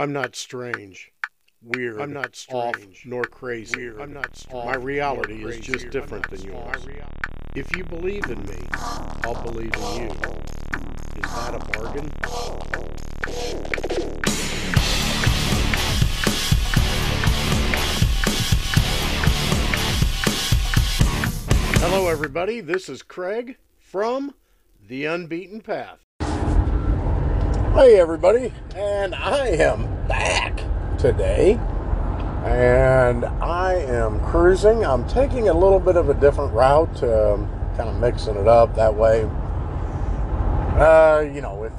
I'm not strange, weird. I'm not strange, off, nor crazy. Weird. I'm not strange. My reality is just different than yours. If you believe in me, I'll believe in you. Is that a bargain? Hello, everybody. This is Craig from The Unbeaten Path. Hey, everybody, and I am back today, and I am cruising. I'm taking a little bit of a different route, um, kind of mixing it up that way. Uh, you know, if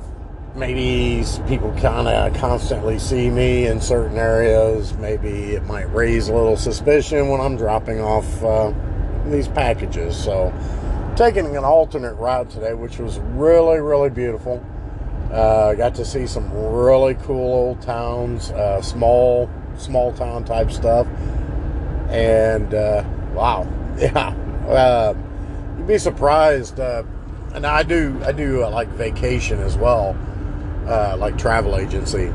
maybe people kind of constantly see me in certain areas, maybe it might raise a little suspicion when I'm dropping off uh, these packages. So, taking an alternate route today, which was really, really beautiful. Uh, got to see some really cool old towns, uh, small, small town type stuff, and uh, wow, yeah, uh, you'd be surprised. Uh, and I do, I do uh, like vacation as well, like travel agency,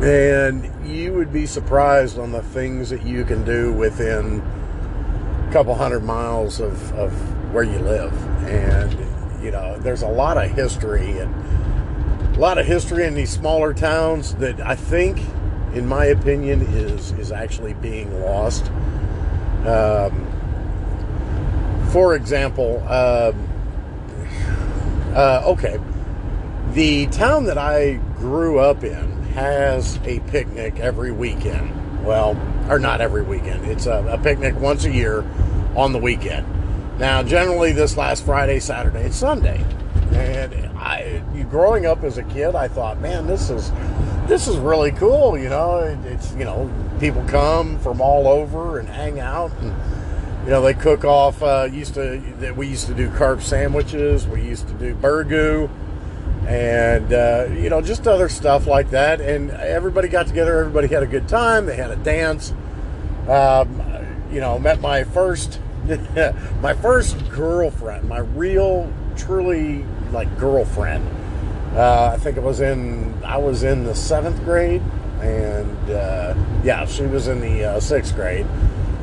and you would be surprised on the things that you can do within a couple hundred miles of, of where you live, and you know, there's a lot of history and a lot of history in these smaller towns that I think, in my opinion, is is actually being lost. Um, for example, um, uh, okay, the town that I grew up in has a picnic every weekend. Well, or not every weekend. It's a, a picnic once a year on the weekend. Now, generally, this last Friday, Saturday, and Sunday. And I, growing up as a kid, I thought, man, this is this is really cool. You know, it, it's you know, people come from all over and hang out, and you know, they cook off. Uh, used to that we used to do carp sandwiches. We used to do burgoo, and uh, you know, just other stuff like that. And everybody got together. Everybody had a good time. They had a dance. Um, you know, met my first my first girlfriend, my real, truly like girlfriend. Uh, I think it was in I was in the seventh grade, and uh, yeah, she was in the uh, sixth grade.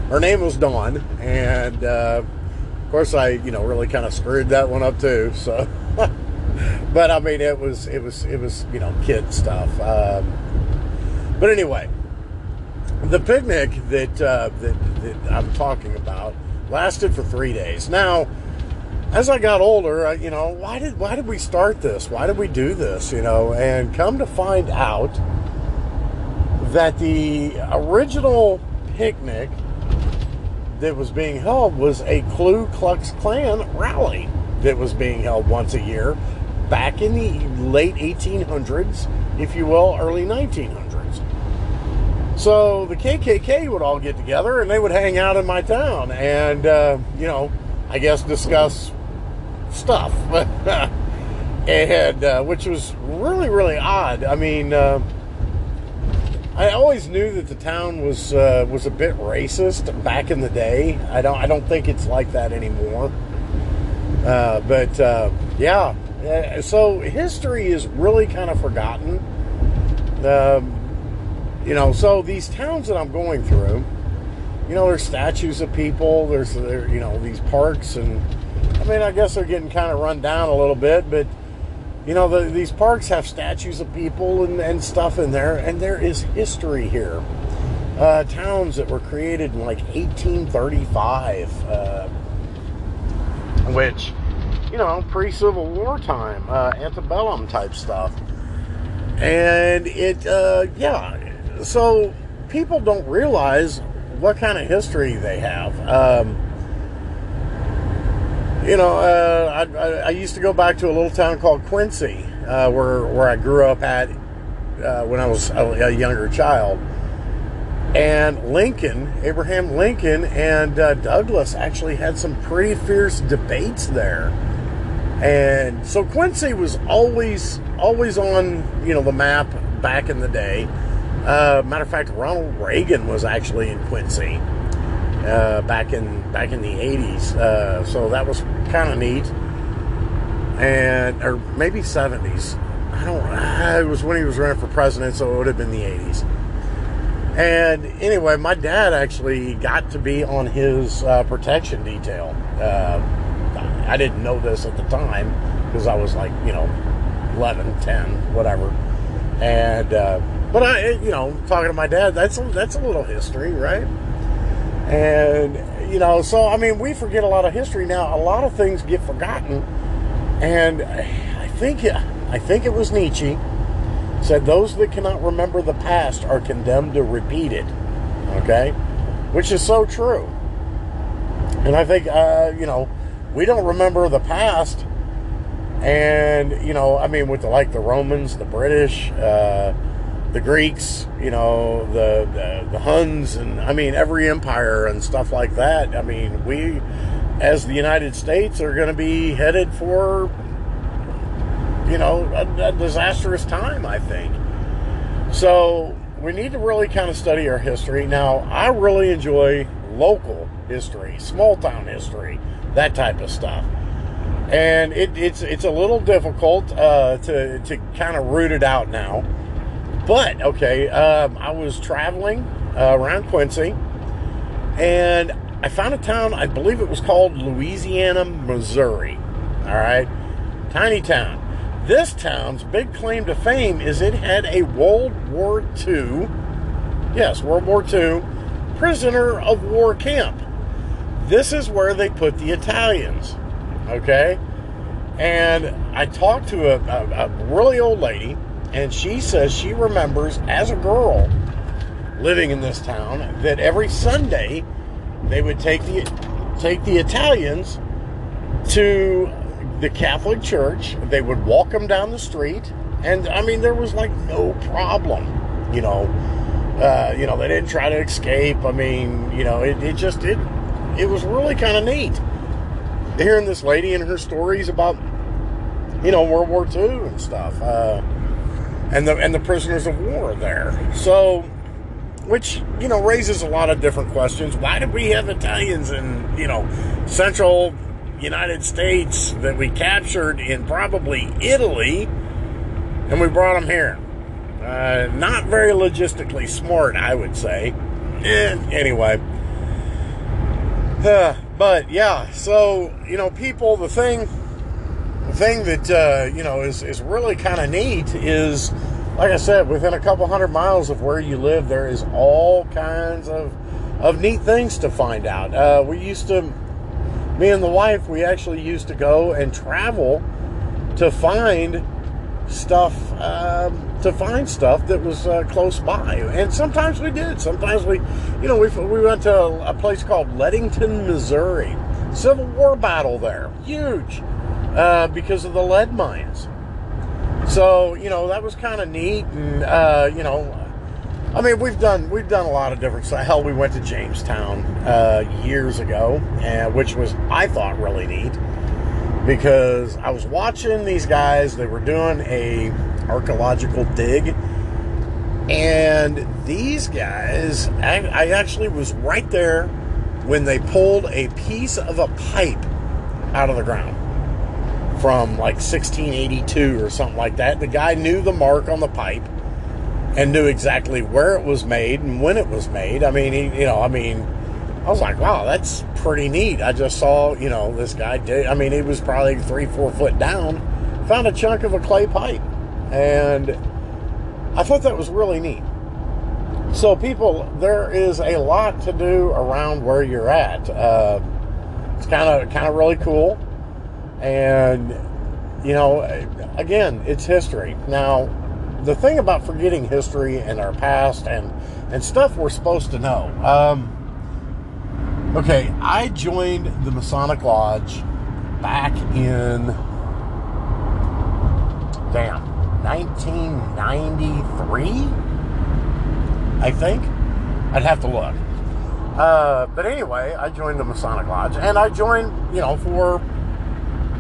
Her name was Dawn, and uh, of course I you know really kind of screwed that one up too. So, but I mean it was it was it was you know kid stuff. Um, but anyway, the picnic that, uh, that that I'm talking about lasted for three days. Now as I got older, I, you know, why did why did we start this? Why did we do this? You know, and come to find out that the original picnic that was being held was a Ku Klux Klan rally that was being held once a year back in the late 1800s, if you will, early 1900s. So the KKK would all get together and they would hang out in my town and, uh, you know, I guess discuss stuff, and uh, which was really really odd. I mean, uh, I always knew that the town was uh, was a bit racist back in the day. I don't I don't think it's like that anymore. Uh, but uh, yeah, uh, so history is really kind of forgotten. Um, you know, so these towns that I'm going through, you know, there's statues of people. There's there, you know these parks and I mean, I guess they're getting kind of run down a little bit, but you know, the, these parks have statues of people and, and stuff in there, and there is history here. Uh, towns that were created in like 1835, uh, which, you know, pre Civil War time, uh, antebellum type stuff. And it, uh, yeah, so people don't realize what kind of history they have. Um, you know, uh, I, I, used to go back to a little town called Quincy, uh, where where I grew up at uh, when I was a, a, younger child. And Lincoln, Abraham Lincoln, and uh, Douglas actually had some pretty fierce debates there. And so Quincy was always always on you know the map back in the day. Uh, matter of fact, Ronald Reagan was actually in Quincy uh, back in back in the 80s. Uh, so that was kind of neat. And or maybe 70s. I don't. Know. It was when he was running for president, so it would have been the '80s. And anyway, my dad actually got to be on his uh, protection detail. Uh, I didn't know this at the time because I was like, you know, 11, 10, whatever. And uh, but I, you know, talking to my dad, that's a, that's a little history, right? And you know, so I mean, we forget a lot of history now. A lot of things get forgotten, and I think I think it was Nietzsche said those that cannot remember the past are condemned to repeat it. Okay, which is so true. And I think uh, you know, we don't remember the past, and you know, I mean, with the like the Romans, the British. Uh, the Greeks, you know, the, the, the Huns, and I mean every empire and stuff like that. I mean, we, as the United States, are going to be headed for, you know, a, a disastrous time. I think. So we need to really kind of study our history. Now, I really enjoy local history, small town history, that type of stuff. And it, it's it's a little difficult uh, to to kind of root it out now but okay, um, I was traveling uh, around Quincy, and I found a town. I believe it was called Louisiana, Missouri. All right, tiny town. This town's big claim to fame is it had a World War II, yes, World War II prisoner of war camp. This is where they put the Italians. Okay, and I talked to a, a, a really old lady and she says she remembers as a girl living in this town that every Sunday they would take the take the Italians to the Catholic Church. They would walk them down the street, and I mean there was like no problem, you know. Uh, you know they didn't try to escape. I mean, you know, it, it just it it was really kind of neat hearing this lady and her stories about you know World War II and stuff. Uh, and the and the prisoners of war there. So, which you know raises a lot of different questions. Why did we have Italians in you know central United States that we captured in probably Italy, and we brought them here? Uh, not very logistically smart, I would say. And anyway. Uh, but yeah, so you know, people. The thing thing that uh, you know is is really kind of neat is, like I said, within a couple hundred miles of where you live, there is all kinds of of neat things to find out. Uh, we used to, me and the wife, we actually used to go and travel to find stuff um, to find stuff that was uh, close by. And sometimes we did. Sometimes we you know we, we went to a, place called Leadington Missouri. Civil War battle there. Huge uh, because of the lead mines. So you know that was kind of neat, and uh, you know, I mean we've done we've done a lot of different stuff. Hell, we went to Jamestown uh, years ago, which was I thought really neat because I was watching these guys. They were doing a archaeological dig. And these guys, I, I actually was right there when they pulled a piece of a pipe out of the ground from like 1682 or something like that. The guy knew the mark on the pipe and knew exactly where it was made and when it was made. I mean, he, you know, I mean, I was like, wow, that's pretty neat. I just saw, you know, this guy did. I mean, he was probably three, four foot down, found a chunk of a clay pipe, and I thought that was really neat. So, people, there is a lot to do around where you're at. Uh, it's kind of kind of really cool. And, you know, again, it's history. Now, the thing about forgetting history and our past and, and stuff we're supposed to know. Um, okay, I joined the Masonic Lodge back in, damn, 1993, I think. I'd have to look. Uh, but anyway, I joined the Masonic Lodge, and I joined, you know, for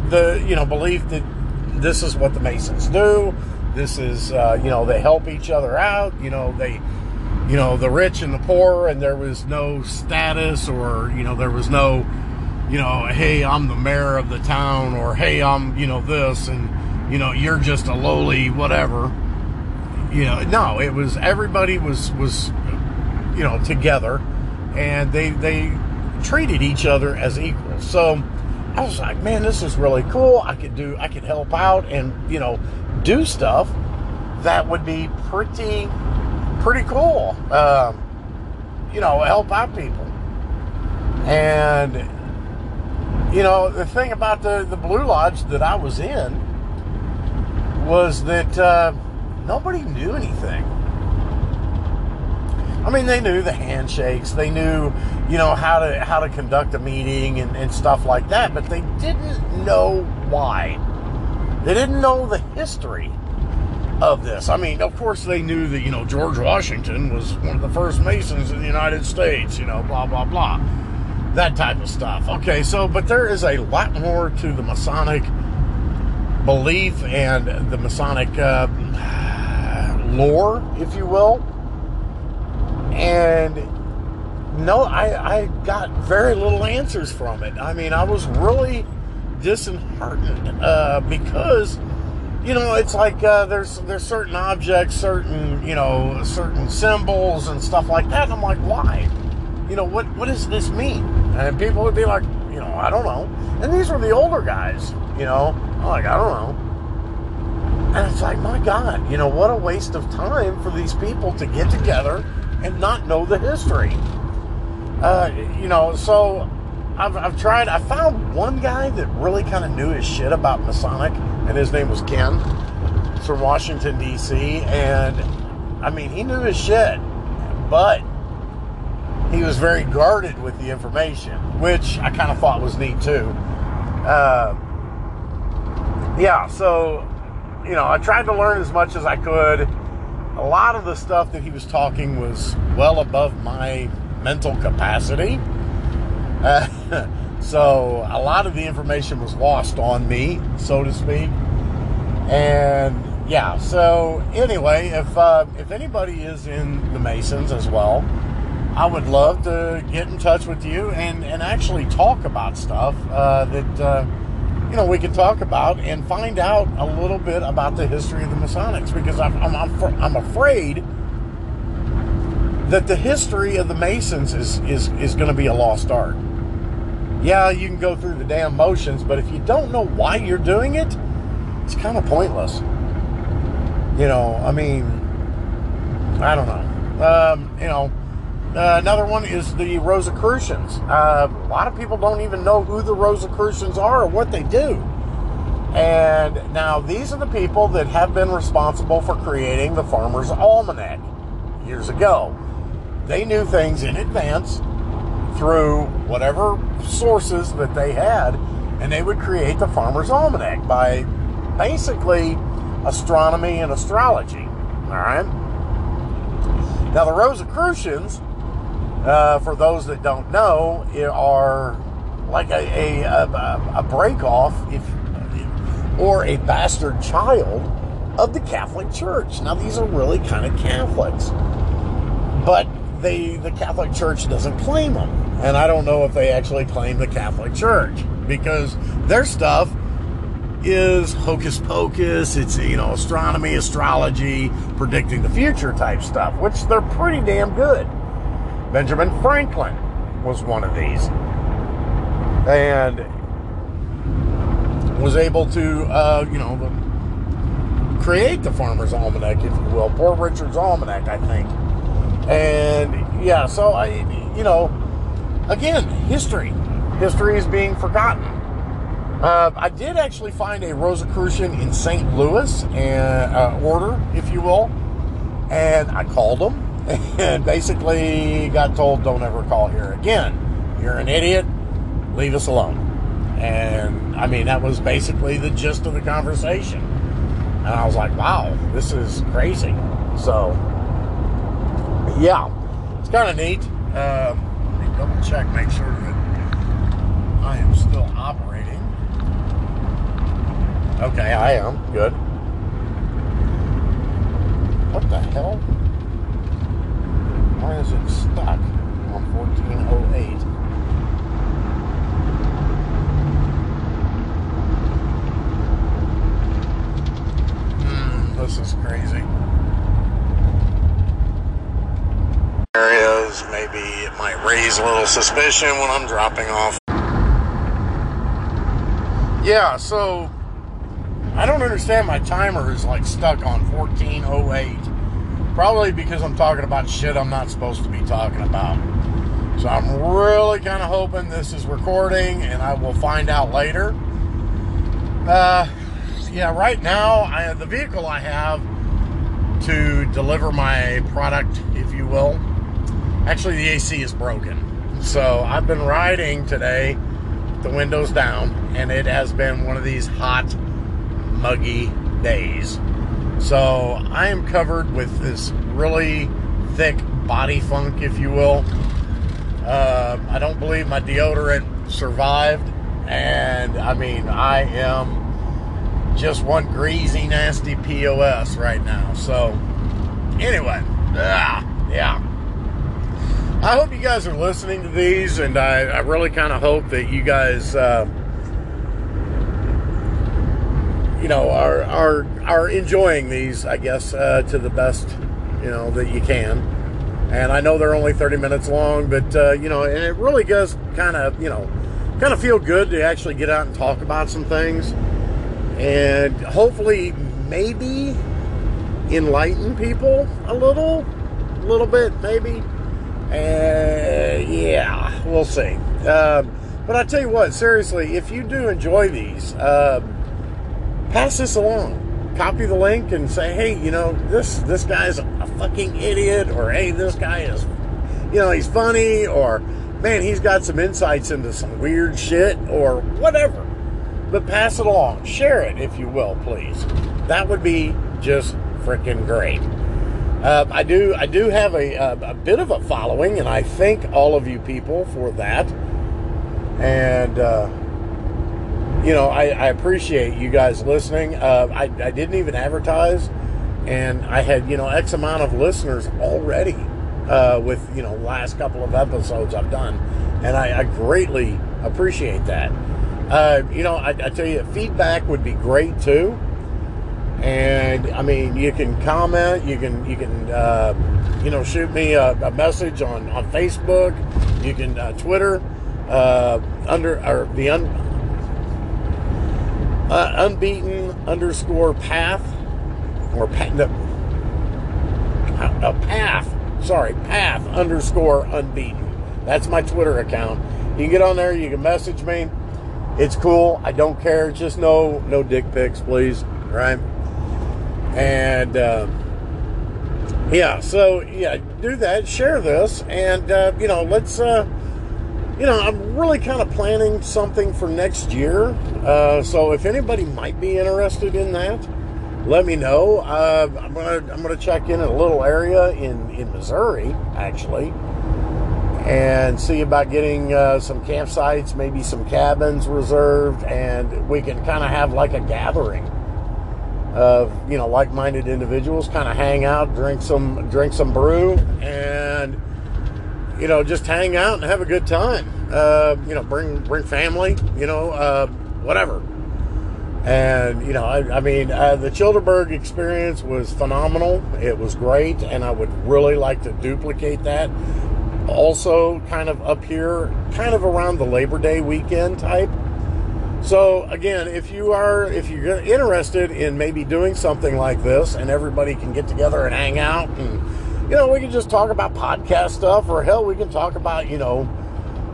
the you know belief that this is what the Masons do. This is uh, you know they help each other out. You know they you know the rich and the poor, and there was no status or you know there was no you know hey I'm the mayor of the town or hey I'm you know this and you know, you're just a lowly whatever. You know, no, it was everybody was was you know together, and they they treated each other as equals. So I was like, man, this is really cool. I could do, I could help out and you know do stuff that would be pretty pretty cool. Um, you know, help out people. And you know, the thing about the the Blue Lodge that I was in was that uh, nobody knew anything. I mean, they knew the handshakes, they knew, you know, how to how to conduct a meeting and, and stuff like that, but they didn't know why. They didn't know the history of this. I mean, of course, they knew that, you know, George Washington was one of the first Masons in the United States, you know, blah, blah, blah. That type of stuff. Okay, so, but there is a lot more to the Masonic belief and the Masonic uh, lore, if you will. And no, I, I got very little answers from it. I mean, I was really disheartened uh, because you know, it's like uh, there's there's certain objects, certain you know, certain symbols and stuff like that. And I'm like, why? You know, what what does this mean? And people would be like, you know, I don't know. And these were the older guys, you know. I'm like, I don't know. And it's like, my God, you know, what a waste of time for these people to get together and not know the history. Uh, you know, so I've, I've tried, I found one guy that really kind of knew his shit about Masonic and his name was Ken. From Washington, D.C. And I mean, he knew his shit, but he was very guarded with the information, which I kind of thought was neat too. Uh, yeah, so, you know, I tried to learn as much as I could. A lot of the stuff that he was talking was well above my mental capacity. Uh, So a lot of the information was lost on me, so to speak. And yeah, so anyway, if uh, if anybody is in the Masons as well, I would love to get in touch with you and, and actually talk about stuff uh, that uh, you know we can talk about and find out a little bit about the history of the Masonics because I'm I'm, I'm afraid that the history of the Masons is is, is going to be a lost art yeah, you can go through the damn motions, but if you don't know why you're doing it, it's kind of pointless. You know, I mean, I don't know. Um, you know, uh, another one is the Rosicrucians. Uh, a lot of people don't even know who the Rosicrucians are or what they do. And now these are the people that have been responsible for creating the Farmer's Almanac years ago. They knew things in advance through whatever sources that they had, and they would create the Farmer's Almanac by basically astronomy and astrology. All right. Now, the Rosicrucians, uh, for those that don't know, are like a, a, a, a break off if, or a bastard child of the Catholic Church. Now, these are really kind of Catholics, but they the Catholic Church doesn't claim them. And I don't know if they actually claim the Catholic Church because their stuff is hocus pocus. It's, you know, astronomy, astrology, predicting the future type stuff, which they're pretty damn good. Benjamin Franklin was one of these. And was able to, uh, you know, create the Farmer's Almanac, if you will. Poor Richard's Almanac, I think. And yeah, so I, you know, again, history. History is being forgotten. Uh, I did actually find a Rosicrucian in St. Louis, and, uh, order, if you will, and I called them and basically got told, don't ever call here again. You're an idiot, leave us alone. And I mean, that was basically the gist of the conversation. And I was like, wow, this is crazy. So, yeah, it's kind of neat. Um, double check, make sure that I am still operating. Okay, I am. Good. What the hell? Why is it stuck on 1408. Hmm, this is crazy. Areas, maybe it might raise a little suspicion when I'm dropping off. Yeah, so I don't understand my timer is like stuck on 1408. Probably because I'm talking about shit I'm not supposed to be talking about. So I'm really kind of hoping this is recording and I will find out later. Uh, yeah, right now, I, the vehicle I have to deliver my product, if you will, actually, the AC is broken. So I've been riding today, the windows down, and it has been one of these hot, muggy days. So I am covered with this really thick body funk, if you will. Uh, I don't believe my deodorant survived. And I mean, I am just one greasy, nasty POS right now. So, anyway, ah, yeah. I hope you guys are listening to these, and I, I really kind of hope that you guys, uh, you know, are are are enjoying these. I guess uh, to the best, you know, that you can. And I know they're only 30 minutes long, but uh, you know, and it really does kind of, you know, kind of feel good to actually get out and talk about some things, and hopefully, maybe enlighten people a little, a little bit, maybe. Uh, yeah, we'll see. Um, but I tell you what, seriously, if you do enjoy these, uh, pass this along. Copy the link and say, hey, you know, this this guy's a fucking idiot, or hey, this guy is, you know, he's funny, or man, he's got some insights into some weird shit, or whatever. But pass it along, share it if you will, please. That would be just freaking great. Uh, I do I do have a, a, a, bit of a following, and I thank all of you people for that. And uh, you know, I, I, appreciate you guys listening. Uh, I, I didn't even advertise, and I had you know X amount of listeners already uh, with you know last couple of episodes I've done, and I, I greatly appreciate that. Uh, you know, I, I tell you, feedback would be great too and I mean, you can comment, you can you can uh, you know shoot me a, a, message on on Facebook, you can uh, Twitter uh, under or the un, uh, unbeaten underscore path or pa- no, a path. Sorry, path underscore unbeaten. That's my Twitter account. You can get on there. You can message me. It's cool. I don't care. Just no no dick pics, please. Right. And uh, yeah, so yeah, do that. Share this, and uh, you know, let's. Uh, you know, I'm really kind of planning something for next year. Uh, so if anybody might be interested in that, let me know. Uh, I'm gonna I'm gonna check in a little area in in Missouri actually, and see about getting uh, some campsites, maybe some cabins reserved, and we can kind of have like a gathering of you know like-minded individuals kind of hang out drink some drink some brew and you know just hang out and have a good time. Uh, you know bring bring family you know uh, whatever. And you know i, I mean uh, the childerberg experience was phenomenal. It was great and i would really like to duplicate that. Also kind of up here kind of around the labor day weekend type. So again, if you are if you're interested in maybe doing something like this, and everybody can get together and hang out, and you know we can just talk about podcast stuff, or hell, we can talk about you know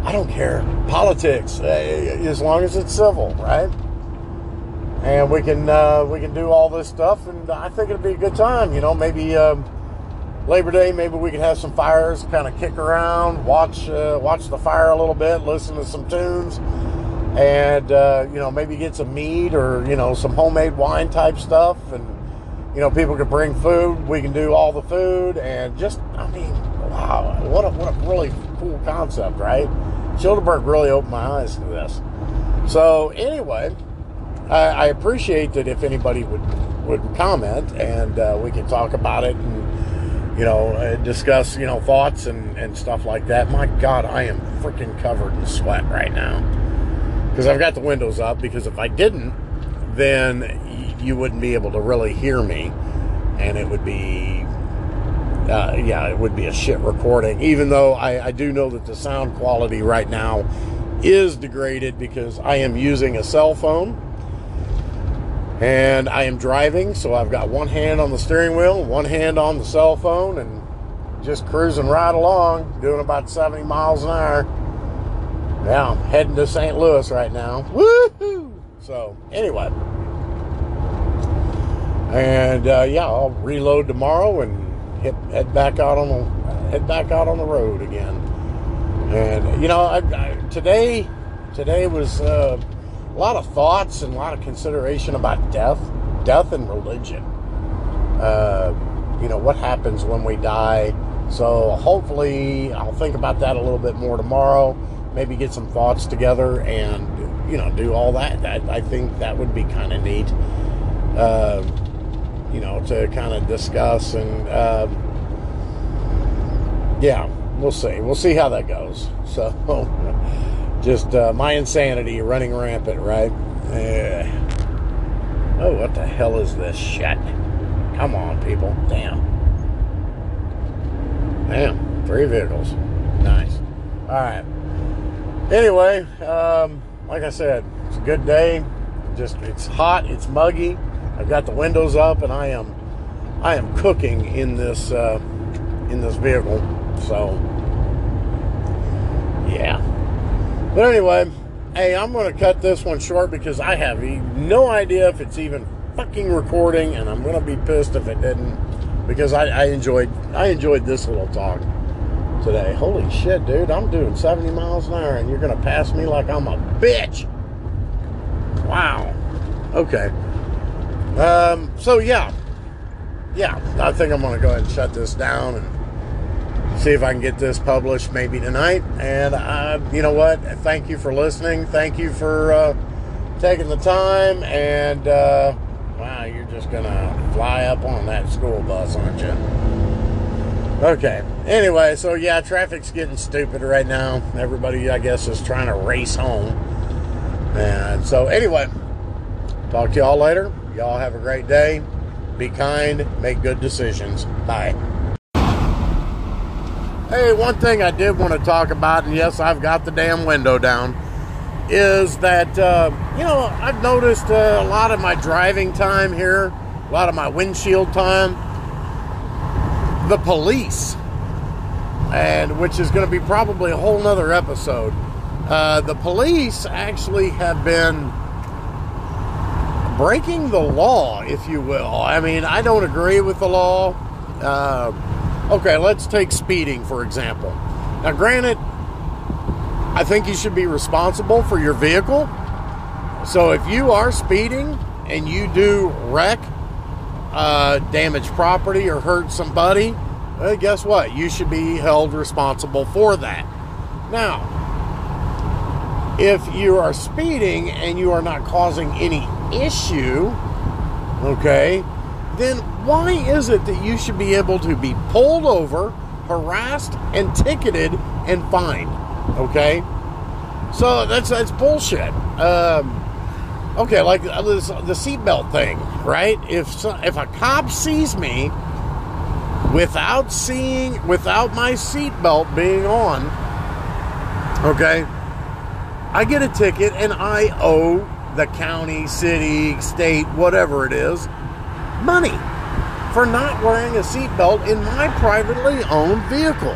I don't care politics eh, as long as it's civil, right? And we can uh, we can do all this stuff, and I think it'd be a good time. You know, maybe um, Labor Day, maybe we can have some fires, kind of kick around, watch uh, watch the fire a little bit, listen to some tunes and uh, you know maybe get some meat or you know some homemade wine type stuff and you know people can bring food we can do all the food and just i mean wow what a, what a really cool concept right? Childerberg really opened my eyes to this. So anyway i, I appreciate that if anybody would would comment and uh, we can talk about it and you know uh, discuss you know thoughts and and stuff like that. My god i am freaking covered in sweat right now. Because I've got the windows up. Because if I didn't, then you wouldn't be able to really hear me, and it would be uh, yeah, it would be a shit recording. Even though I, I do know that the sound quality right now is degraded because I am using a cell phone and I am driving, so I've got one hand on the steering wheel, one hand on the cell phone, and just cruising right along, doing about 70 miles an hour. Now, heading to St. Louis right now. Woohoo! So, anyway. And uh, yeah, I'll reload tomorrow and hit, head back out on the head back out on the road again. And you know, I, I, today today was uh, a lot of thoughts and a lot of consideration about death, death and religion. Uh, you know what happens when we die. So hopefully, I'll think about that a little bit more tomorrow. Maybe get some thoughts together and you know do all that. That I think that would be kind of neat. Uh, you know, to kind of discuss and uh, yeah, we'll see. We'll see how that goes. So, just uh, my insanity running rampant, right? Uh, oh, what the hell is this shit? Come on, people. Damn. Damn. Three vehicles. Nice. All right. Anyway, um, like I said, it's a good day. Just it's hot. It's muggy. I've got the windows up, and I am I am cooking in this uh, in this vehicle. So yeah. But anyway, hey, I'm going to cut this one short because I have no idea if it's even fucking recording, and I'm going to be pissed if it didn't because I, I enjoyed I enjoyed this little talk today. Holy shit, dude! I'm doing 70 miles an hour, and you're going to pass me like I'm a bitch. Wow. Okay. Um, so yeah, yeah, I think I'm gonna go ahead and shut this down and see if I can get this published maybe tonight. And uh, you know what? Thank you for listening. Thank you for uh, taking the time. And uh, wow, you're just gonna fly up on that school bus, aren't you? Okay. Anyway, so yeah, traffic's getting stupid right now. Everybody, I guess, is trying to race home. And so, anyway, talk to y'all later. Y'all have a great day. Be kind, make good decisions. Bye. Hey, one thing I did want to talk about, and yes, I've got the damn window down, is that, uh, you know, I've noticed uh, a lot of my driving time here, a lot of my windshield time, the police, and which is going to be probably a whole nother episode. Uh, the police actually have been breaking the law, if you will. I mean, I don't agree with the law. Uh, okay, let's take speeding, for example. Now, granted, I think you should be responsible for your vehicle. So if you are speeding and you do wreck, uh, damage property, or hurt somebody, well, guess what? You should be held responsible for that. Now, if you are speeding and you are not causing any issue, okay, then why is it that you should be able to be pulled over, harassed, and ticketed and fined? Okay, so that's that's bullshit. Um, okay, like uh, this, the seatbelt thing, right? If so, if a cop sees me without seeing without my seatbelt being on, okay, I get a ticket and I owe the county, city, state, whatever it is, money for not wearing a seatbelt in my privately owned vehicle.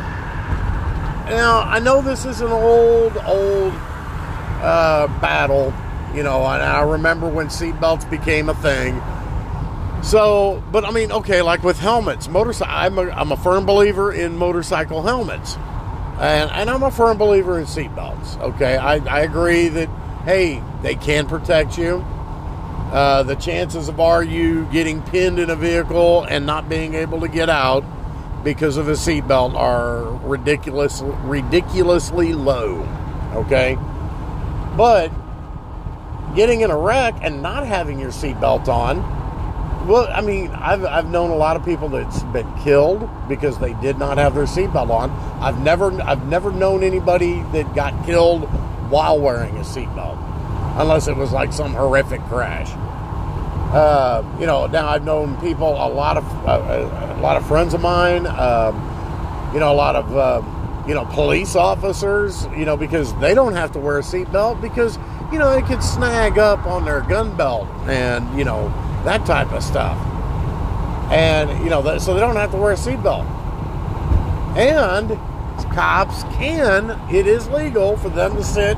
Now, I know this is an old, old uh, battle, you know, and I remember when seatbelts became a thing. So, but I mean, okay, like with helmets, motorcycle, I'm a, I'm a firm believer in motorcycle helmets. And, and I'm a firm believer in seatbelts. Okay, I, I agree that hey, they can protect you. Uh, the chances of are you getting pinned in a vehicle and not being able to get out because of a seatbelt are ridiculous, ridiculously low. Okay, but getting in a wreck and not having your seatbelt on well, I mean, I've, I've known a lot of people that's been killed because they did not have their seatbelt on. I've never I've never known anybody that got killed while wearing a seatbelt, unless it was like some horrific crash. Uh, you know, now I've known people, a lot of uh, a lot of friends of mine, um, you know, a lot of uh, you know police officers, you know, because they don't have to wear a seatbelt because you know they could snag up on their gun belt and you know that type of stuff, and you know, so they don't have to wear a seatbelt, and cops can. It is legal for them to sit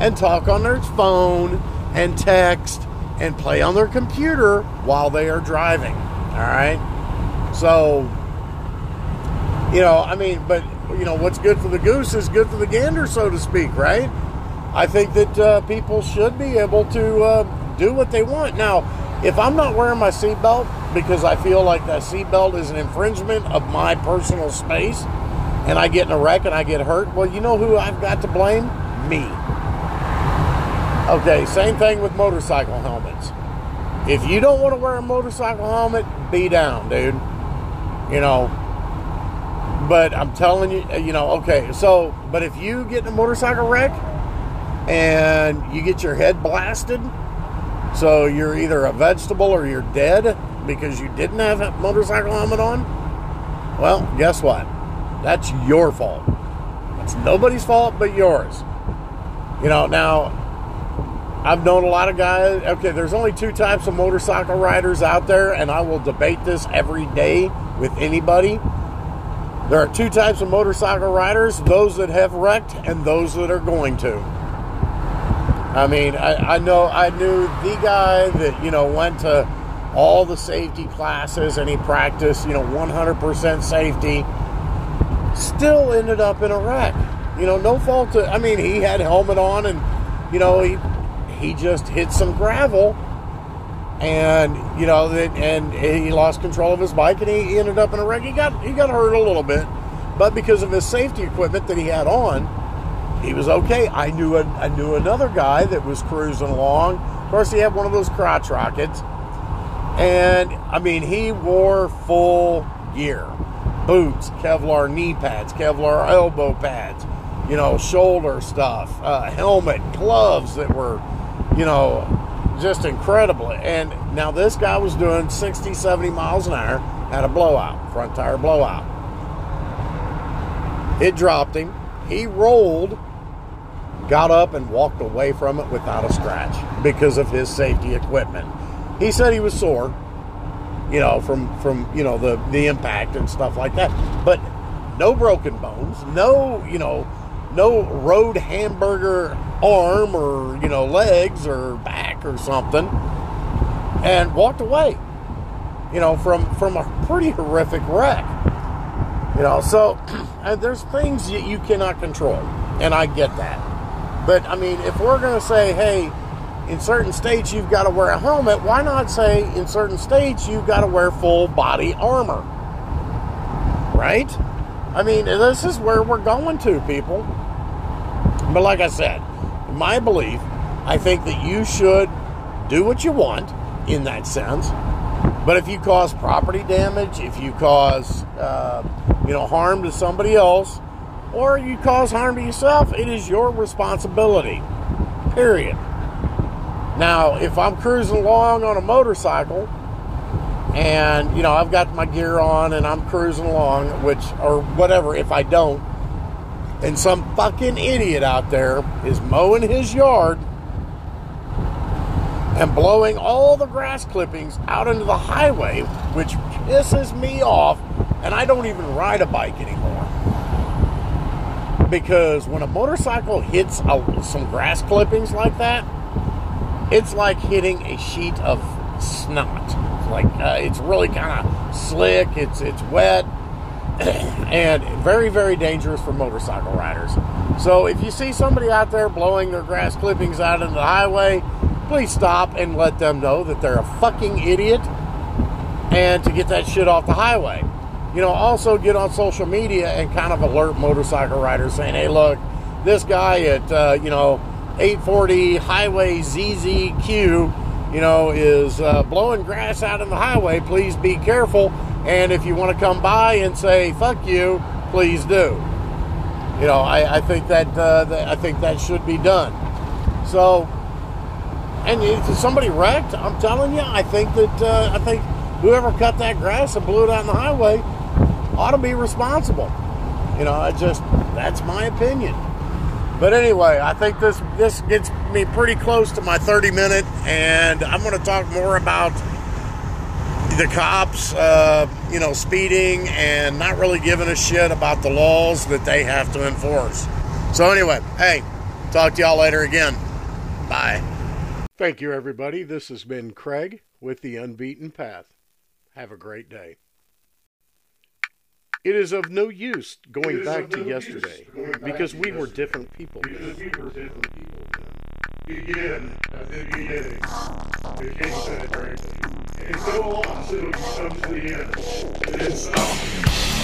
and talk on their phone and text and play on their computer while they are driving. All right. So, you know, I mean, but, you know, what's good for the goose is good for the gander, so to speak, right? I think that uh, people should be able to uh, do what they want. Now, if I'm not wearing my seatbelt because I feel like that seatbelt is an infringement of my personal space and I get in a wreck and I get hurt, well, you know who I've got to blame? Me. Okay, same thing with motorcycle helmets. If you don't want to wear a motorcycle helmet, be down, dude. You know, but I'm telling you, you know, okay, so, but if you get in a motorcycle wreck and you get your head blasted, so you're either a vegetable or you're dead because you didn't have a motorcycle helmet on, well, guess what? That's your fault. It's nobody's fault but yours. You know, now I've known a lot of guys. Okay, there's only two types of motorcycle riders out there, and I will debate this every day with anybody. There are two types of motorcycle riders those that have wrecked and those that are going to. I mean, I, I know I knew the guy that, you know, went to all the safety classes and he practiced, you know, 100% safety, still ended up in a wreck. You know, no fault to, I mean, he had helmet on and, you know, he he just hit some gravel and you know that, and he lost control of his bike and he ended up in a wreck he got he got hurt a little bit but because of his safety equipment that he had on he was okay. I knew a, I knew another guy that was cruising along. Of course he had one of those crotch rockets. And i mean he wore full gear boots kevlar knee pads kevlar elbow pads you know shoulder stuff uh, helmet gloves that were you know, just incredible. And now this guy was doing 60, 70 miles an hour, had a blowout, front tire blowout. It dropped him. He rolled, got up, and walked away from it without a scratch because of his safety equipment. He said he was sore, you know, from from you know the the impact and stuff like that, but no broken bones, no you know no road hamburger arm or, you know, legs or back or something, and walked away, you know, from, from a pretty horrific wreck. You know, so there's things that you cannot control, and I get that. But I mean, if we're to say, hey, in certain states you've got to wear a helmet, why not say in certain states you've got to wear full body armor? Right? I mean, this is where we're going to, people. But like I said, my belief, I think that you should do what you want in that sense. But if you cause property damage, if you cause uh, you know harm to somebody else, or you cause harm to yourself, it is your responsibility. Period. Now, if I'm cruising along on a motorcycle and you know I've got my gear on and I'm cruising along, which or whatever, if I don't, and some fucking idiot out there is mowing his yard and blowing all the grass clippings out into the highway, which pisses me off, and I don't even ride a bike anymore. Because when a motorcycle hits a, some grass clippings like that, it's like hitting a sheet of snot. It's like uh, it's really kind of slick. It's it's wet and very, very dangerous for motorcycle riders. So if you see somebody out there blowing their grass clippings out into the highway, please stop and let them know that they're a fucking idiot and to get that shit off the highway. You know, also get on social media and kind of alert motorcycle riders saying, hey, look, this guy at, uh, you know, 840 Highway ZZQ, you know, is uh, blowing grass out in the highway. Please be careful and if you want to come by and say "fuck you," please do. You know, I, I think that, uh, that I think that should be done. So, and if somebody wrecked, I'm telling you, I think that uh, I think whoever cut that grass and blew it out on the highway ought to be responsible. You know, I just that's my opinion. But anyway, I think this this gets me pretty close to my 30 minute, and I'm going to talk more about the cops, uh, you know, speeding and not really giving a shit about the laws that they have to enforce. So anyway, hey, talk to y'all later again. Bye. Thank you, everybody. This has been Kraig with the Unbeaten Path. Have a great day. It is of no use going back to yesterday because we were different people. Because we were different people then. Begin at the beginning. The king said, and go on till you come to the end. And then stop.